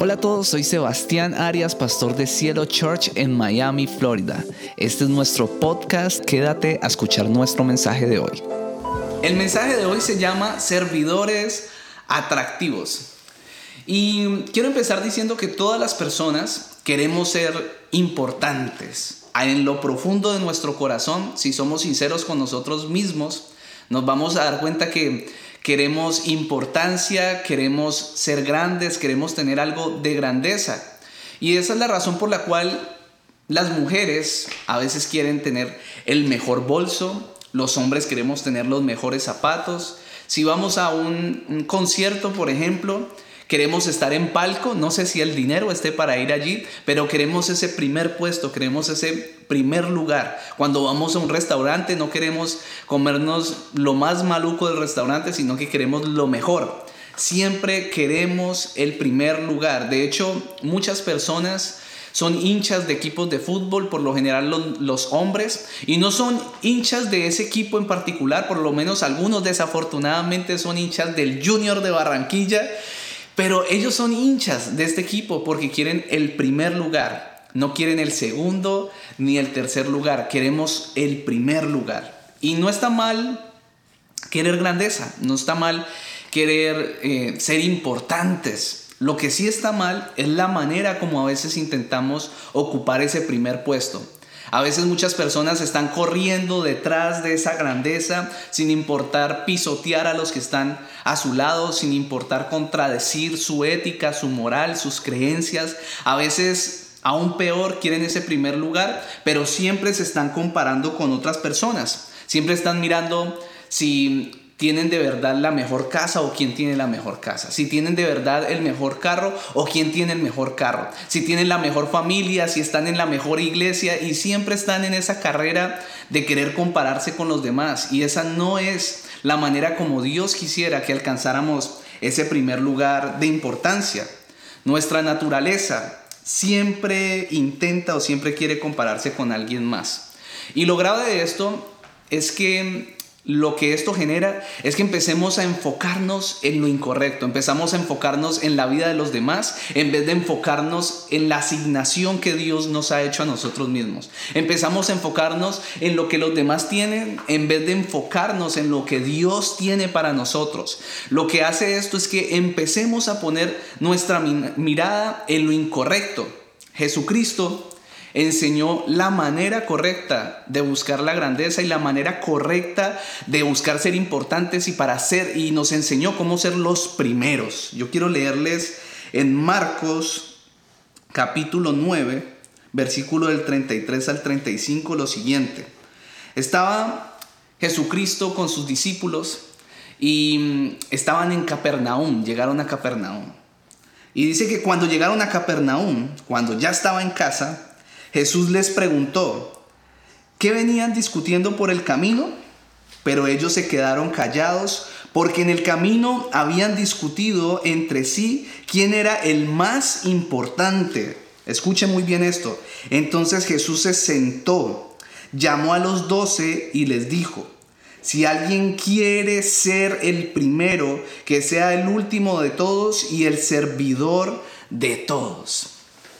Hola a todos, soy Sebastián Arias, pastor de Cielo Church en Miami, Florida. Este es nuestro podcast, quédate a escuchar nuestro mensaje de hoy. El mensaje de hoy se llama Servidores Atractivos. Y quiero empezar diciendo que todas las personas queremos ser importantes. En lo profundo de nuestro corazón, si somos sinceros con nosotros mismos, nos vamos a dar cuenta que queremos importancia, queremos ser grandes, queremos tener algo de grandeza. Y esa es la razón por la cual las mujeres a veces quieren tener el mejor bolso, los hombres queremos tener los mejores zapatos. Si vamos a un, concierto, por ejemplo, queremos estar en palco, no sé si el dinero esté para ir allí, pero queremos ese primer puesto, queremos ese primer lugar. Cuando vamos a un restaurante no queremos comernos lo más maluco del restaurante, sino que queremos lo mejor. Siempre queremos el primer lugar. De hecho, muchas personas son hinchas de equipos de fútbol, por lo general los, los, hombres, y no son hinchas de ese equipo en particular, por lo menos algunos desafortunadamente son hinchas del Junior de Barranquilla pero ellos son hinchas de este equipo porque quieren el primer lugar. No quieren el segundo ni el tercer lugar. Queremos el primer lugar. Y no está mal querer grandeza. No está mal querer eh, ser importantes. Lo que sí está mal es la manera como a veces intentamos ocupar ese primer puesto. A veces muchas personas están corriendo detrás de esa grandeza sin importar pisotear a los que están a su lado, sin importar contradecir su ética, su moral, sus creencias. A veces aún peor quieren ese primer lugar, pero siempre se están comparando con otras personas. Siempre están mirando si tienen de verdad la mejor casa o quién tiene la mejor casa, si tienen de verdad el mejor carro o quién tiene el mejor carro, si tienen la mejor familia, si están en la mejor iglesia y siempre están en esa carrera de querer compararse con los demás y esa no es la manera como Dios quisiera que alcanzáramos ese primer lugar de importancia. Nuestra naturaleza siempre intenta o siempre quiere compararse con alguien más. Y lo grave de esto es que lo que esto genera es que empecemos a enfocarnos en lo incorrecto, empezamos a enfocarnos en la vida de los demás en vez de enfocarnos en la asignación que Dios nos ha hecho a nosotros mismos. Empezamos a enfocarnos en lo que los demás tienen en vez de enfocarnos en lo que Dios tiene para nosotros. Lo que hace esto es que empecemos a poner nuestra mirada en lo incorrecto. Jesucristo enseñó la manera correcta de buscar la grandeza y la manera correcta de buscar ser importantes y para ser y nos enseñó cómo ser los primeros. Yo quiero leerles en Marcos capítulo 9, versículo del 33 al 35 lo siguiente. Estaba Jesucristo con sus discípulos y estaban en Capernaum, llegaron a Capernaum. Y dice que cuando llegaron a Capernaum, cuando ya estaba en casa, Jesús les preguntó, ¿qué venían discutiendo por el camino? Pero ellos se quedaron callados porque en el camino habían discutido entre sí quién era el más importante. Escuche muy bien esto. Entonces Jesús se sentó, llamó a los doce y les dijo, si alguien quiere ser el primero, que sea el último de todos y el servidor de todos.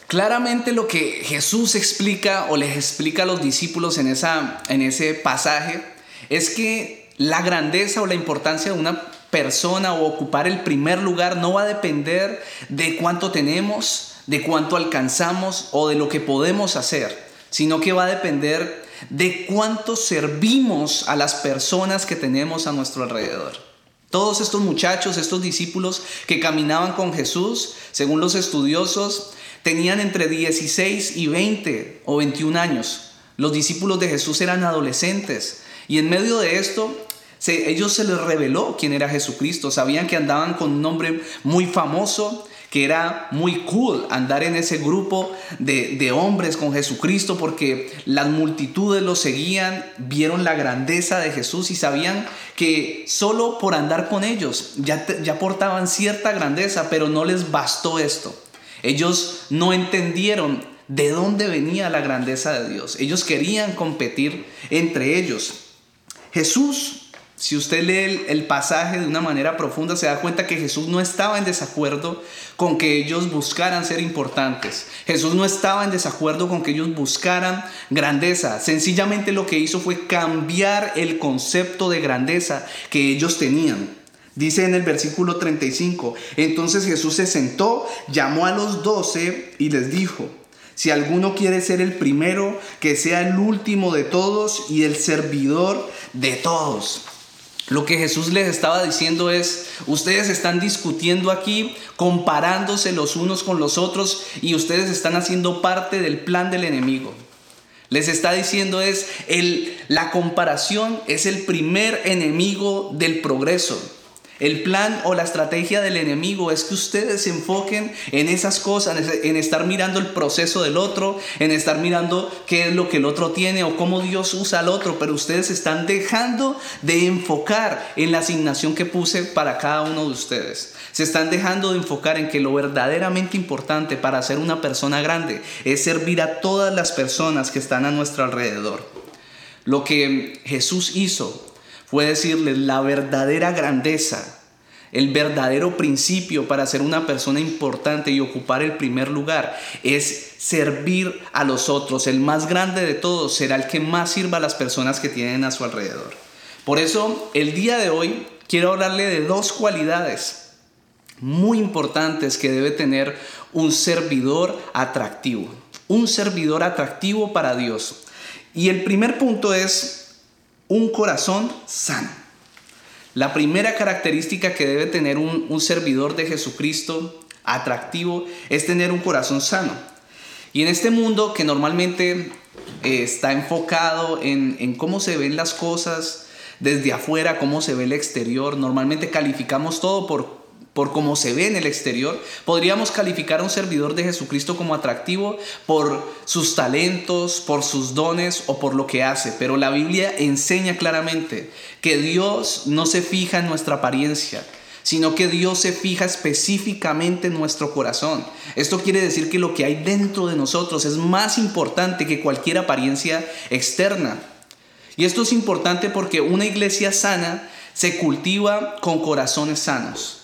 Claramente lo que Jesús explica o les explica a los discípulos en, esa, en ese pasaje es que la grandeza o la importancia de una persona o ocupar el primer lugar no va a depender de cuánto tenemos, de cuánto alcanzamos o de lo que podemos hacer, sino que va a depender de cuánto servimos a las personas que tenemos a nuestro alrededor. Todos estos muchachos, estos discípulos que caminaban con Jesús, según los estudiosos, tenían entre 16 y 20 o 21 años. Los discípulos de Jesús eran adolescentes. Y en medio de esto, ellos se les reveló quién era Jesucristo. Sabían que andaban con un nombre muy famoso, que era muy cool andar en ese grupo de, de, hombres con Jesucristo porque las multitudes lo seguían, vieron la grandeza de Jesús y sabían que solo por andar con ellos ya, ya portaban cierta grandeza, pero no les bastó esto. Ellos no entendieron de dónde venía la grandeza de Dios. Ellos querían competir entre ellos. Jesús si usted lee el, pasaje de una manera profunda, se da cuenta que Jesús no estaba en desacuerdo con que ellos buscaran ser importantes. Jesús no estaba en desacuerdo con que ellos buscaran grandeza. Sencillamente lo que hizo fue cambiar el concepto de grandeza que ellos tenían. Dice en el versículo 35, entonces Jesús se sentó, llamó a los doce y les dijo, si alguno quiere ser el primero, que sea el último de todos y el servidor de todos. Lo que Jesús les estaba diciendo es, ustedes están discutiendo aquí, comparándose los unos con los otros y ustedes están haciendo parte del plan del enemigo. Les está diciendo es, el, la comparación es el primer enemigo del progreso. El plan o la estrategia del enemigo es que ustedes se enfoquen en esas cosas, en estar mirando el proceso del otro, en estar mirando qué es lo que el otro tiene o cómo Dios usa al otro, pero ustedes están dejando de enfocar en la asignación que puse para cada uno de ustedes. Se están dejando de enfocar en que lo verdaderamente importante para ser una persona grande es servir a todas las personas que están a nuestro alrededor. Lo que Jesús hizo fue decirles la verdadera grandeza, el verdadero principio para ser una persona importante y ocupar el primer lugar es servir a los otros. El más grande de todos será el que más sirva a las personas que tienen a su alrededor. Por eso, el día de hoy quiero hablarle de dos cualidades muy importantes que debe tener un servidor atractivo. Un servidor atractivo para Dios. Y el primer punto es un corazón sano. La primera característica que debe tener un, servidor de Jesucristo atractivo es tener un corazón sano. Y en este mundo que normalmente eh, está enfocado en, en cómo se ven las cosas desde afuera, cómo se ve el exterior, normalmente calificamos todo por por cómo se ve en el exterior, podríamos calificar a un servidor de Jesucristo como atractivo por sus talentos, por sus dones o por lo que hace. Pero la Biblia enseña claramente que Dios no se fija en nuestra apariencia, sino que Dios se fija específicamente en nuestro corazón. Esto quiere decir que lo que hay dentro de nosotros es más importante que cualquier apariencia externa. Y esto es importante porque una iglesia sana se cultiva con corazones sanos.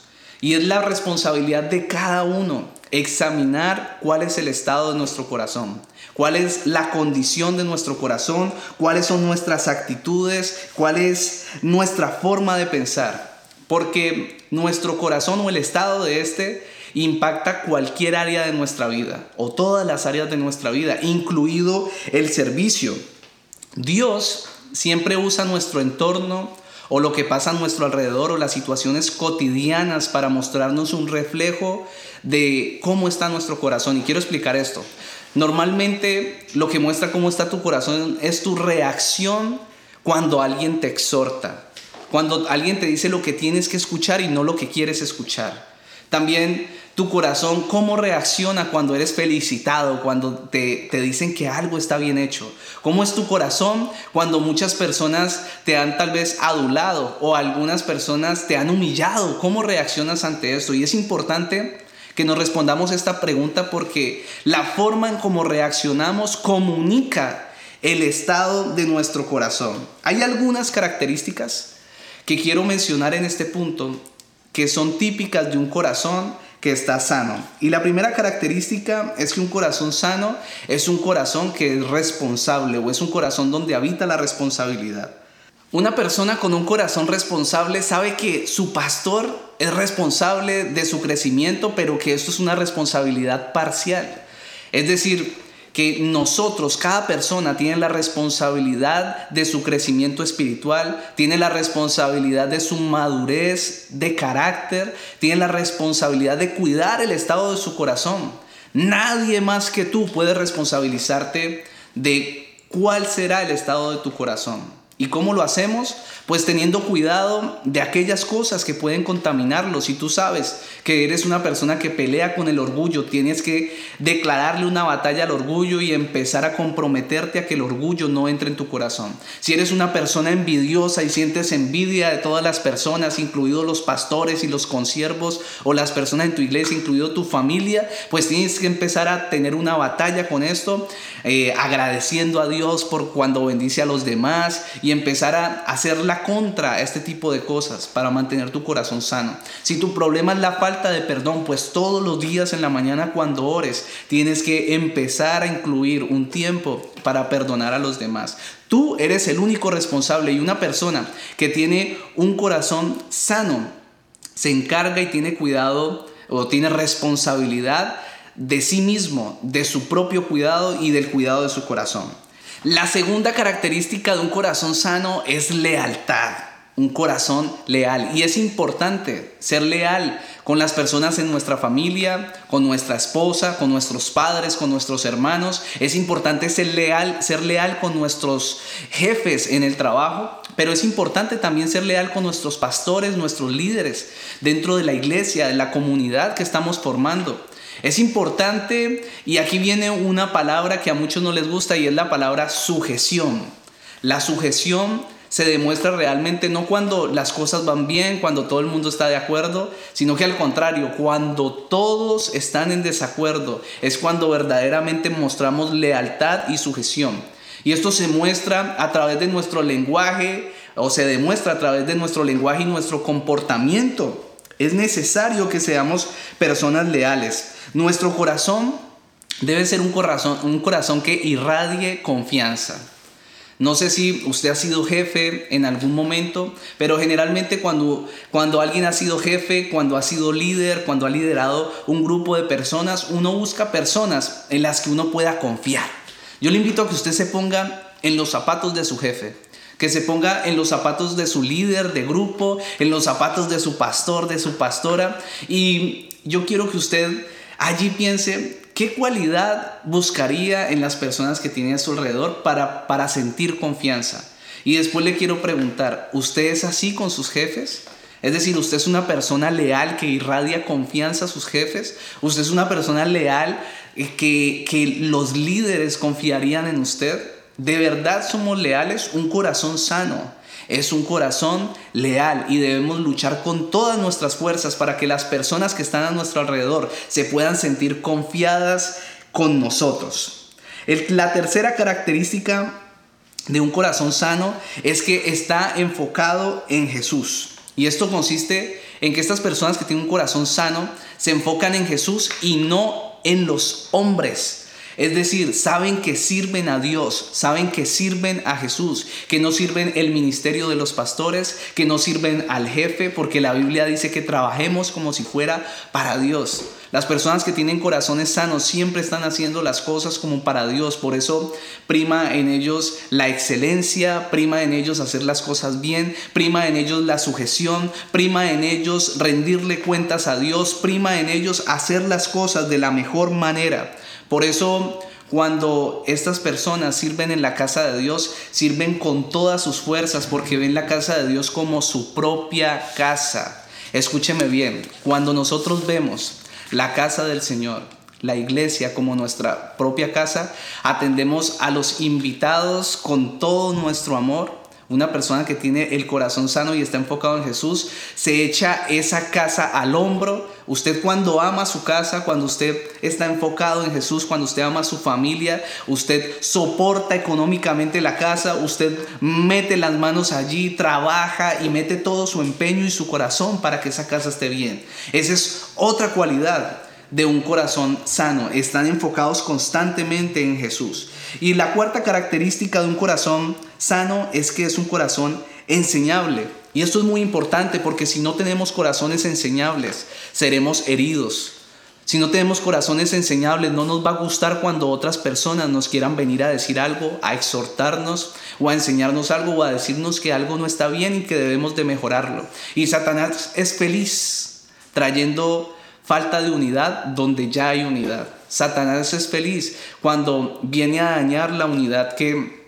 Y es la responsabilidad de cada uno examinar cuál es el estado de nuestro corazón, cuál es la condición de nuestro corazón, cuáles son nuestras actitudes, cuál es nuestra forma de pensar. Porque nuestro corazón o el estado de este impacta cualquier área de nuestra vida o todas las áreas de nuestra vida, incluido el servicio. Dios siempre usa nuestro entorno, o lo que pasa a nuestro alrededor o las situaciones cotidianas para mostrarnos un reflejo de cómo está nuestro corazón. Y quiero explicar esto. Normalmente lo que muestra cómo está tu corazón es tu reacción cuando alguien te exhorta, cuando alguien te dice lo que tienes que escuchar y no lo que quieres escuchar. También tu corazón, cómo reacciona cuando eres felicitado, cuando te, te, dicen que algo está bien hecho. ¿Cómo es tu corazón cuando muchas personas te han tal vez adulado o algunas personas te han humillado? ¿Cómo reaccionas ante esto? Y es importante que nos respondamos esta pregunta porque la forma en cómo reaccionamos comunica el estado de nuestro corazón. Hay algunas características que quiero mencionar en este punto que son típicas de un corazón que está sano. Y la primera característica es que un corazón sano es un corazón que es responsable o es un corazón donde habita la responsabilidad. Una persona con un corazón responsable sabe que su pastor es responsable de su crecimiento, pero que esto es una responsabilidad parcial. Es decir, que nosotros, cada persona, tiene la responsabilidad de su crecimiento espiritual, tiene la responsabilidad de su madurez de carácter, tiene la responsabilidad de cuidar el estado de su corazón. Nadie más que tú puede responsabilizarte de cuál será el estado de tu corazón. ¿Y cómo lo hacemos? Pues teniendo cuidado de aquellas cosas que pueden contaminarlo. Si tú sabes que eres una persona que pelea con el orgullo, tienes que declararle una batalla al orgullo y empezar a comprometerte a que el orgullo no entre en tu corazón. Si eres una persona envidiosa y sientes envidia de todas las personas, incluidos los pastores y los consiervos o las personas en tu iglesia, incluido tu familia, pues tienes que empezar a tener una batalla con esto, eh, agradeciendo a Dios por cuando bendice a los demás y empezar a hacer la contra a este tipo de cosas para mantener tu corazón sano. Si tu problema es la falta de perdón, pues todos los días en la mañana cuando ores tienes que empezar a incluir un tiempo para perdonar a los demás. Tú eres el único responsable y una persona que tiene un corazón sano se encarga y tiene cuidado o tiene responsabilidad de sí mismo, de su propio cuidado y del cuidado de su corazón. La segunda característica de un corazón sano es lealtad, un corazón leal. Y es importante ser leal con las personas en nuestra familia, con nuestra esposa, con nuestros padres, con nuestros hermanos. Es importante ser leal, ser leal con nuestros jefes en el trabajo, pero es importante también ser leal con nuestros pastores, nuestros líderes dentro de la iglesia, de la comunidad que estamos formando. Es importante, y aquí viene una palabra que a muchos no les gusta y es la palabra sujeción. La sujeción se demuestra realmente no cuando las cosas van bien, cuando todo el mundo está de acuerdo, sino que al contrario, cuando todos están en desacuerdo, es cuando verdaderamente mostramos lealtad y sujeción. Y esto se muestra a través de nuestro lenguaje, o se demuestra a través de nuestro lenguaje y nuestro comportamiento. Es necesario que seamos personas leales. Nuestro corazón debe ser un corazón, un corazón que irradie confianza. No sé si usted ha sido jefe en algún momento, pero generalmente cuando, cuando alguien ha sido jefe, cuando ha sido líder, cuando ha liderado un grupo de personas, uno busca personas en las que uno pueda confiar. Yo le invito a que usted se ponga en los zapatos de su jefe, que se ponga en los zapatos de su líder de grupo, en los zapatos de su pastor, de su pastora. Y yo quiero que usted allí piense qué cualidad buscaría en las personas que tiene a su alrededor para, para sentir confianza. Y después le quiero preguntar, ¿usted es así con sus jefes? Es decir, usted es una persona leal que irradia confianza a sus jefes. Usted es una persona leal que, que los líderes confiarían en usted. ¿De verdad somos leales? Un corazón sano es un corazón leal y debemos luchar con todas nuestras fuerzas para que las personas que están a nuestro alrededor se puedan sentir confiadas con nosotros. la tercera característica de un corazón sano es que está enfocado en Jesús. Y esto consiste en que estas personas que tienen un corazón sano se enfocan en Jesús y no en los hombres. Es decir, saben que sirven a Dios, saben que sirven a Jesús, que no sirven el ministerio de los pastores, que no sirven al jefe, porque la Biblia dice que trabajemos como si fuera para Dios. Las personas que tienen corazones sanos siempre están haciendo las cosas como para Dios, por eso prima en ellos la excelencia, prima en ellos hacer las cosas bien, prima en ellos la sujeción, prima en ellos rendirle cuentas a Dios, prima en ellos hacer las cosas de la mejor manera. Por eso cuando estas personas sirven en la casa de Dios, sirven con todas sus fuerzas porque ven la casa de Dios como su propia casa. Escúcheme bien, cuando nosotros vemos la casa del Señor, la iglesia como nuestra propia casa, atendemos a los invitados con todo nuestro amor, una persona que tiene el corazón sano y está enfocado en Jesús, se echa esa casa al hombro. Usted cuando ama su casa, cuando usted está enfocado en Jesús, cuando usted ama su familia, usted soporta económicamente la casa, usted mete las manos allí, trabaja y mete todo su empeño y su corazón para que esa casa esté bien. Esa es otra cualidad de un corazón sano. Están enfocados constantemente en Jesús. Y la cuarta característica de un corazón sano es que es un corazón enseñable. Y esto es muy importante porque si no tenemos corazones enseñables, seremos heridos. Si no tenemos corazones enseñables, no nos va a gustar cuando otras personas nos quieran venir a decir algo, a exhortarnos o a enseñarnos algo o a decirnos que algo no está bien y que debemos de mejorarlo. Y Satanás es feliz trayendo falta de unidad donde ya hay unidad. Satanás es feliz cuando viene a dañar la unidad que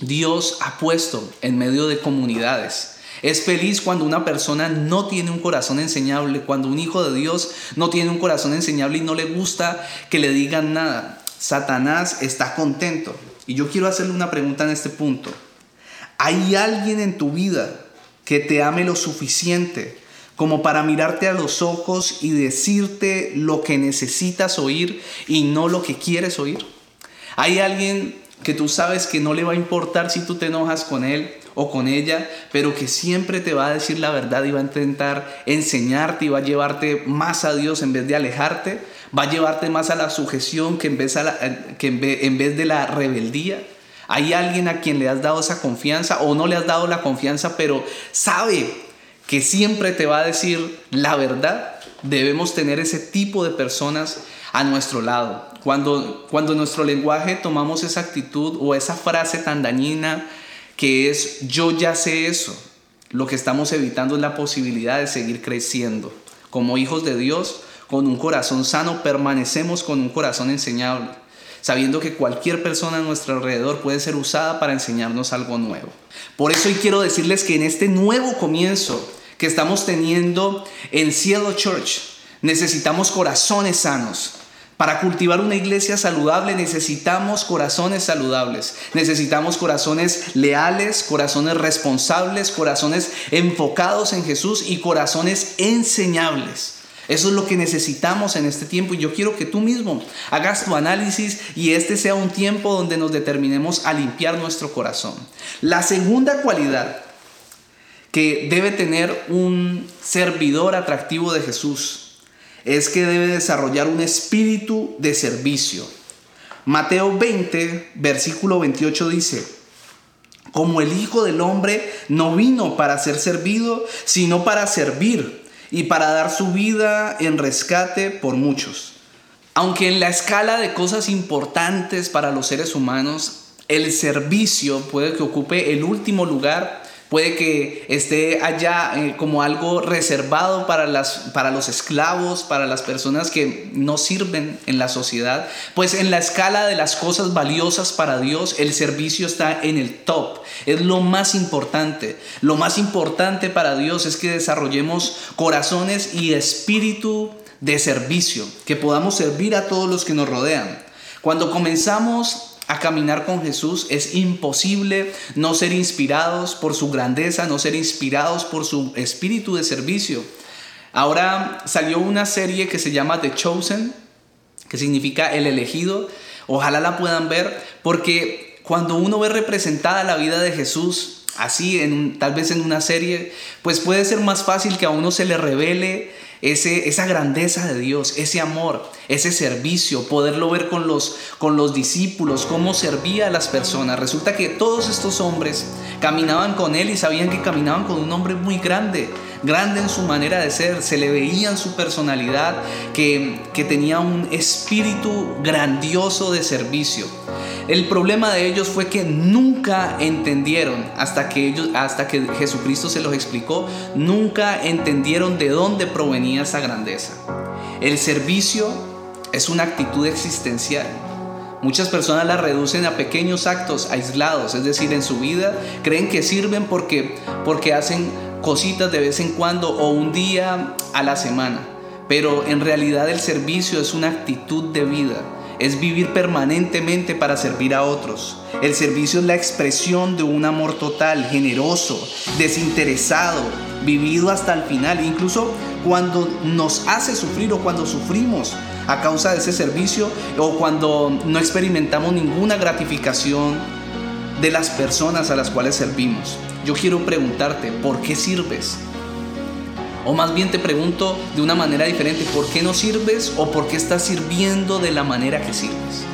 Dios ha puesto en medio de comunidades. Es feliz cuando una persona no tiene un corazón enseñable, cuando un hijo de Dios no tiene un corazón enseñable y no le gusta que le digan nada. Satanás está contento. Y yo quiero hacerle una pregunta en este punto. ¿Hay alguien en tu vida que te ame lo suficiente como para mirarte a los ojos y decirte lo que necesitas oír y no lo que quieres oír? ¿Hay alguien que tú sabes que no le va a importar si tú te enojas con él o con ella, pero que siempre te va a decir la verdad y va a intentar enseñarte y va a llevarte más a Dios en vez de alejarte, va a llevarte más a la sujeción que en vez, que en vez de la rebeldía. Hay alguien a quien le has dado esa confianza o no le has dado la confianza, pero sabe que siempre te va a decir la verdad. Debemos tener ese tipo de personas a nuestro lado. Cuando, cuando en nuestro lenguaje tomamos esa actitud o esa frase tan dañina que es yo ya sé eso, lo que estamos evitando es la posibilidad de seguir creciendo. Como hijos de Dios, con un corazón sano, permanecemos con un corazón enseñable sabiendo que cualquier persona a nuestro alrededor puede ser usada para enseñarnos algo nuevo. Por eso hoy quiero decirles que en este nuevo comienzo que estamos teniendo en Cielo Church, necesitamos corazones sanos. Para cultivar una iglesia saludable necesitamos corazones saludables, necesitamos corazones leales, corazones responsables, corazones enfocados en Jesús y corazones enseñables. Eso es lo que necesitamos en este tiempo y yo quiero que tú mismo hagas tu análisis y este sea un tiempo donde nos determinemos a limpiar nuestro corazón. La segunda cualidad que debe tener un servidor atractivo de Jesús es que debe desarrollar un espíritu de servicio. Mateo 20, versículo 28 dice, como el Hijo del Hombre no vino para ser servido, sino para servir y para dar su vida en rescate por muchos. Aunque en la escala de cosas importantes para los seres humanos, el servicio puede que ocupe el último lugar Puede que esté allá eh, como algo reservado para, las, para los esclavos, para las personas que no sirven en la sociedad. Pues en la escala de las cosas valiosas para Dios, el servicio está en el top. Es lo más importante. Lo más importante para Dios es que desarrollemos corazones y espíritu de servicio, que podamos servir a todos los que nos rodean. Cuando comenzamos a caminar con Jesús, es imposible no ser inspirados por su grandeza, no ser inspirados por su espíritu de servicio. Ahora salió una serie que se llama The Chosen, que significa el elegido. Ojalá la puedan ver, porque cuando uno ve representada la vida de Jesús, así, tal vez en una serie, pues puede ser más fácil que a uno se le revele ese, esa grandeza de Dios, ese amor, ese servicio, poderlo ver con los, con los discípulos, cómo servía a las personas. Resulta que todos estos hombres caminaban con Él y sabían que caminaban con un hombre muy grande, grande en su manera de ser, se le veía en su personalidad que, que tenía un espíritu grandioso de servicio. El problema de ellos fue que nunca entendieron, hasta que, ellos, hasta que Jesucristo se los explicó, nunca entendieron de dónde provenía esa grandeza. El servicio es una actitud existencial. Muchas personas la reducen a pequeños actos aislados, es decir, en su vida creen que sirven porque, porque hacen cositas de vez en cuando o un día a la semana. Pero en realidad el servicio es una actitud de vida es vivir permanentemente para servir a otros. El servicio es la expresión de un amor total, generoso, desinteresado, vivido hasta el final, incluso cuando nos hace sufrir o cuando sufrimos a causa de ese servicio o cuando no experimentamos ninguna gratificación de las personas a las cuales servimos. Yo quiero preguntarte, ¿por qué sirves? O más bien te pregunto de una manera diferente, ¿por qué no sirves o por qué estás sirviendo de la manera que sirves?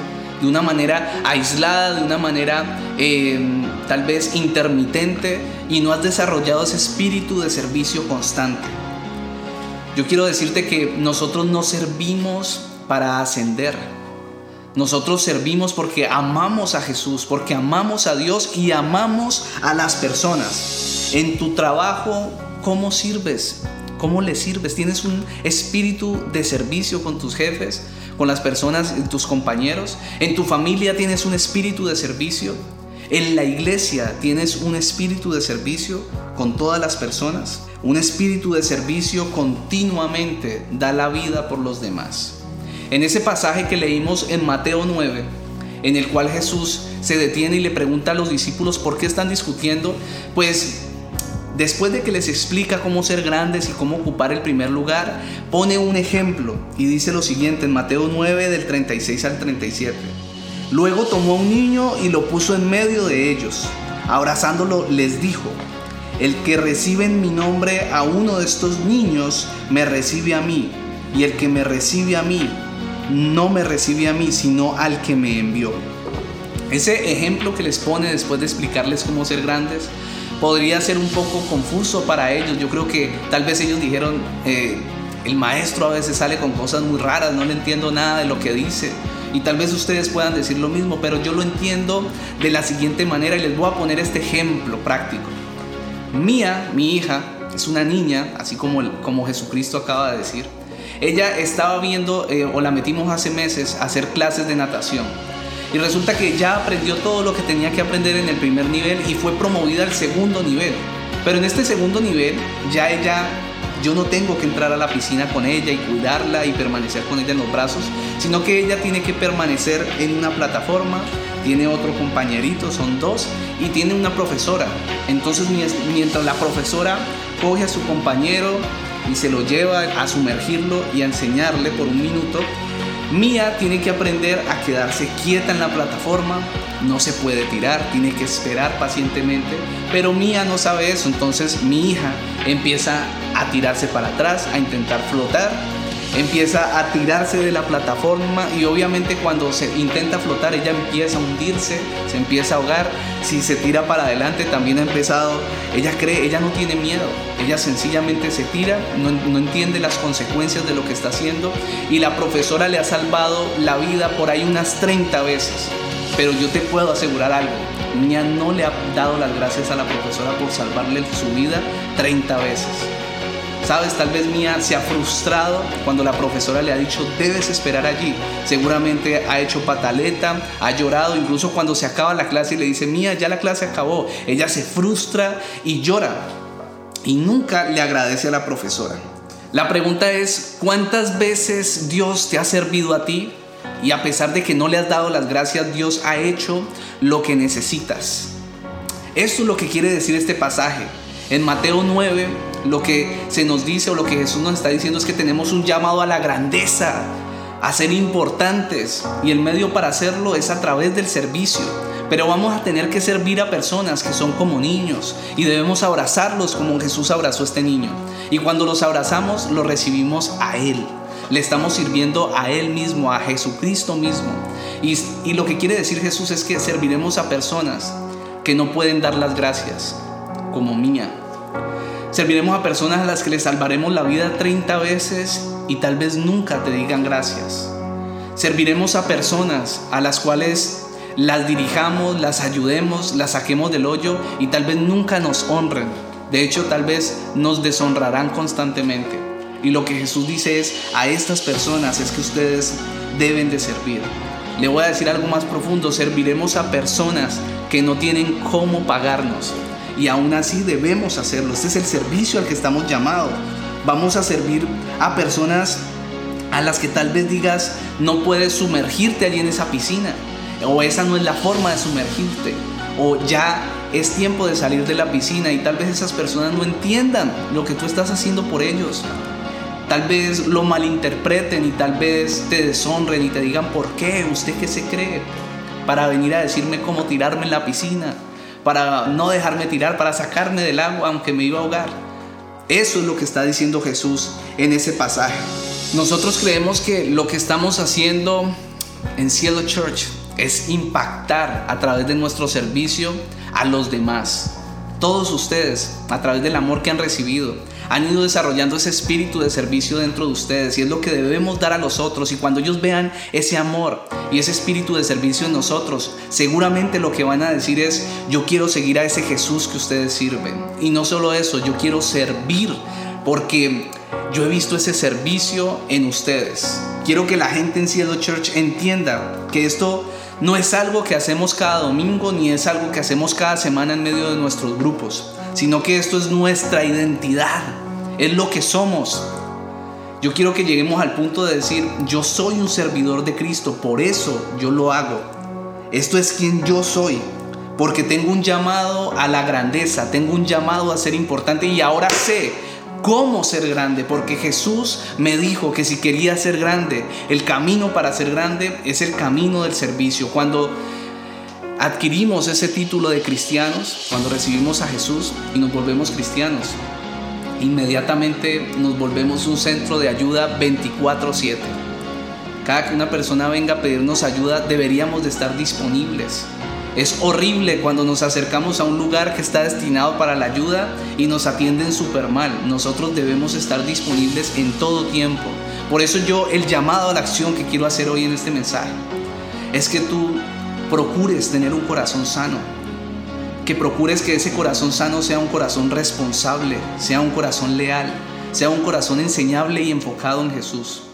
De una manera aislada, de una manera em, tal vez intermitente y no has desarrollado ese espíritu de servicio constante. Yo quiero decirte que nosotros no servimos para ascender. Nosotros servimos porque amamos a Jesús, porque amamos a Dios y amamos a las personas. En tu trabajo, ¿cómo sirves? ¿Cómo le sirves? ¿Tienes un espíritu de servicio con tus jefes, con las personas, tus compañeros? ¿En tu familia tienes un espíritu de servicio? ¿En la iglesia tienes un espíritu de servicio con todas las personas? Un espíritu de servicio continuamente da la vida por los demás. En ese pasaje que leímos en Mateo 9, en el cual Jesús se detiene y le pregunta a los discípulos por qué están discutiendo, pues Después de que les explica cómo ser grandes y cómo ocupar el primer lugar, pone un ejemplo y dice lo siguiente en Mateo 9 del 36 al 37. Luego tomó a un niño y lo puso en medio de ellos. abrazándolo les dijo, el que recibe en mi nombre a uno de estos niños, me recibe a mí, y el que me recibe a mí, no me recibe a mí, sino al que me envió. Ese ejemplo que les pone después de explicarles cómo ser grandes, podría ser un poco confuso para ellos. Yo creo que tal vez ellos dijeron, eh, el maestro a veces sale con cosas muy raras, no le entiendo nada de lo que dice. Y tal vez ustedes puedan decir lo mismo, pero yo lo entiendo de la siguiente manera y les voy a poner este ejemplo práctico. Mía, mi hija, es una niña, así como, como Jesucristo acaba de decir. Ella estaba viendo, eh, o la metimos hace meses, a hacer clases de natación. Y resulta que ya aprendió todo lo que tenía que aprender en el primer nivel y fue promovida al segundo nivel. Pero en este segundo nivel ya ella yo no tengo que entrar a la piscina con ella y cuidarla y permanecer con ella en los brazos, sino que ella tiene que permanecer en una plataforma, tiene otro compañerito, son dos, y tiene una profesora. Entonces mientras la profesora coge a su compañero y se lo lleva a sumergirlo y a enseñarle por un minuto, Mía tiene que aprender a quedarse quieta en la plataforma, no se puede tirar, tiene que esperar pacientemente, pero Mía no sabe eso, entonces mi hija empieza a tirarse para atrás, a intentar flotar, empieza a tirarse de la plataforma y obviamente cuando se intenta flotar ella empieza a hundirse, se empieza a ahogar, si se tira para adelante también ha empezado, ella cree, ella no tiene miedo, ella sencillamente se tira, no, no entiende las consecuencias de lo que está haciendo y la profesora le ha salvado la vida por ahí unas 30 veces. Pero yo te puedo asegurar algo, Mía no le ha dado las gracias a la profesora por salvarle su vida 30 veces. Sabes, tal vez Mía se ha frustrado cuando la profesora le ha dicho debes esperar allí. Seguramente ha hecho pataleta, ha llorado, incluso cuando se acaba la clase y le dice Mía, ya la clase acabó. Ella se frustra y llora y nunca le agradece a la profesora. La pregunta es, ¿cuántas veces Dios te ha servido a ti y a pesar de que no le has dado las gracias, Dios ha hecho lo que necesitas. Esto es lo que quiere decir este pasaje. En Mateo 9, lo que se nos dice o lo que Jesús nos está diciendo es que tenemos un llamado a la grandeza, a ser importantes. Y el medio para hacerlo es a través del servicio. Pero vamos a tener que servir a personas que son como niños y debemos abrazarlos como Jesús abrazó a este niño. Y cuando los abrazamos, los recibimos a Él le estamos sirviendo a Él mismo, a Jesucristo mismo. Y, lo que quiere decir Jesús es que serviremos a personas que no pueden dar las gracias, como mía. Serviremos a personas a las que les salvaremos la vida 30 veces y tal vez nunca te digan gracias. Serviremos a personas a las cuales las dirijamos, las ayudemos, las saquemos del hoyo y tal vez nunca nos honren. De hecho, tal vez nos deshonrarán constantemente. Y lo que Jesús dice es, a estas personas es que ustedes deben de servir. Le voy a decir algo más profundo, serviremos a personas que no tienen cómo pagarnos. Y aún así debemos hacerlo. Este es el servicio al que estamos llamados. Vamos a servir a personas a las que tal vez digas, no puedes sumergirte allí en esa piscina. O esa no es la forma de sumergirte. O ya es tiempo de salir de la piscina y tal vez esas personas no entiendan lo que tú estás haciendo por ellos tal vez lo malinterpreten y tal vez te deshonren y te digan, ¿por qué? ¿Usted qué se cree? Para venir a decirme cómo tirarme en la piscina, para no dejarme tirar, para sacarme del agua aunque me iba a ahogar. Eso es lo que está diciendo Jesús en ese pasaje. Nosotros creemos que lo que estamos haciendo en Cielo Church es impactar a través de nuestro servicio a los demás. Todos ustedes, a través del amor que han recibido, han ido desarrollando ese espíritu de servicio dentro de ustedes y es lo que debemos dar a los otros y cuando ellos vean ese amor y ese espíritu de servicio en nosotros, seguramente lo que van a decir es, yo quiero seguir a ese Jesús que ustedes sirven. Y no solo eso, yo quiero servir porque yo he visto ese servicio en ustedes. Quiero que la gente en Cielo Church entienda que esto no es algo que hacemos cada domingo ni es algo que hacemos cada semana en medio de nuestros grupos, sino que esto es nuestra identidad es lo que somos. Yo quiero que lleguemos al punto de decir, yo soy un servidor de Cristo, por eso yo lo hago. Esto es quien yo soy, porque tengo un llamado a la grandeza, tengo un llamado a ser importante y ahora sé cómo ser grande, porque Jesús me dijo que si quería ser grande, el camino para ser grande es el camino del servicio. Cuando adquirimos ese título de cristianos, cuando recibimos a Jesús y nos volvemos cristianos, inmediatamente nos volvemos un centro de ayuda 24/7. Cada que una persona venga a pedirnos ayuda, deberíamos de estar disponibles. Es horrible cuando nos acercamos a un lugar que está destinado para la ayuda y nos atienden súper mal. Nosotros debemos estar disponibles en todo tiempo. Por eso yo el llamado a la acción que quiero hacer hoy en este mensaje es que tú procures tener un corazón sano. Que procures que ese corazón sano sea un corazón responsable, sea un corazón leal, sea un corazón enseñable y enfocado en Jesús.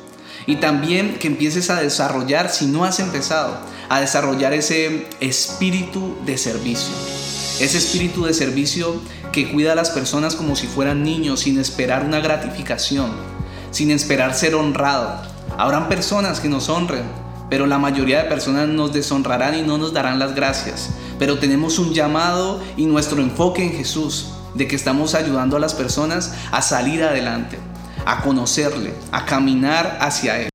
Y también que empieces a desarrollar, si no has empezado, a desarrollar ese espíritu de servicio. Ese espíritu de servicio que cuida a las personas como si fueran niños, sin esperar una gratificación, sin esperar ser honrado. Habrán personas que nos honren, pero la mayoría de personas nos deshonrarán y no nos darán las gracias. Pero tenemos un llamado y nuestro enfoque en Jesús, de que estamos ayudando a las personas a salir adelante a conocerle, a caminar hacia Él.